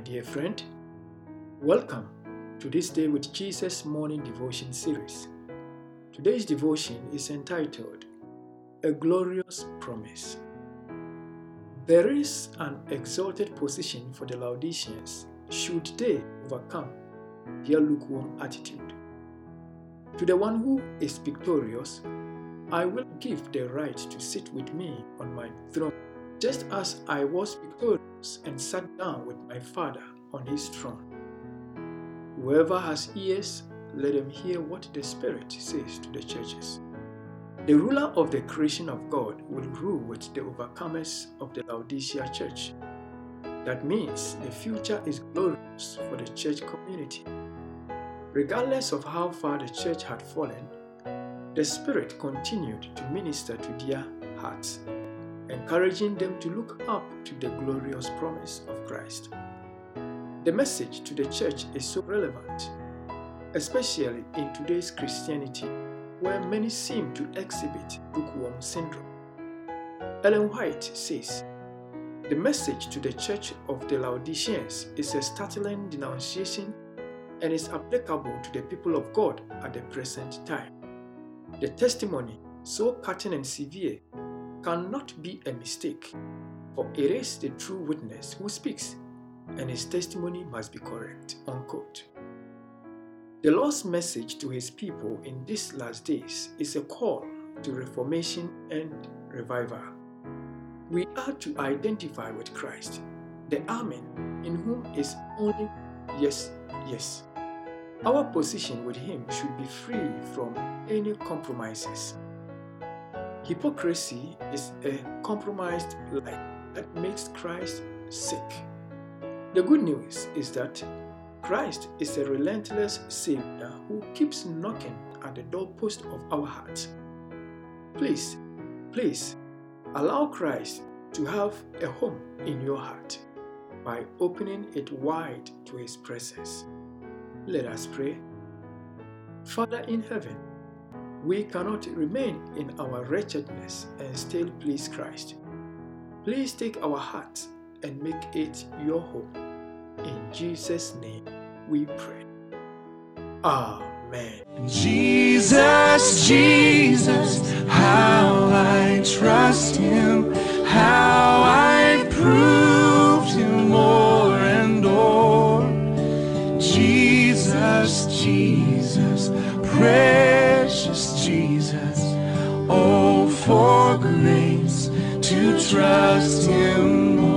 dear friend. Welcome to this Day with Jesus morning devotion series. Today's devotion is entitled A Glorious Promise. There is an exalted position for the Laodiceans should they overcome their lukewarm attitude. To the one who is victorious, I will give the right to sit with me on my throne, just as I was victorious and sat down with my Father on his throne. Whoever has ears, let him hear what the Spirit says to the churches. The ruler of the creation of God will rule with the overcomers of the Laodicea church. That means the future is glorious for the church community. Regardless of how far the church had fallen, the Spirit continued to minister to their hearts, encouraging them to look up to the glorious promise of Christ. The message to the church is so relevant, especially in today's Christianity, where many seem to exhibit lukewarm syndrome. Ellen White says, The message to the church of the Laodiceans is a startling denunciation and is applicable to the people of God at the present time. The testimony, so cutting and severe, cannot be a mistake, for it is the true witness who speaks and his testimony must be correct. Unquote. The Lord's message to his people in these last days is a call to reformation and revival. We are to identify with Christ, the Amen, in whom is only yes, yes. Our position with Him should be free from any compromises. Hypocrisy is a compromised life that makes Christ sick. The good news is that Christ is a relentless Savior who keeps knocking at the doorpost of our hearts. Please, please allow Christ to have a home in your heart by opening it wide to His presence. Let us pray. Father in heaven, we cannot remain in our wretchedness and still please Christ. Please take our hearts and make it your home. In Jesus' name we pray. Amen. Jesus, Jesus, how I trust Him, how I proved Him more and more. Jesus, Jesus, precious Jesus, oh, for grace to trust Him more.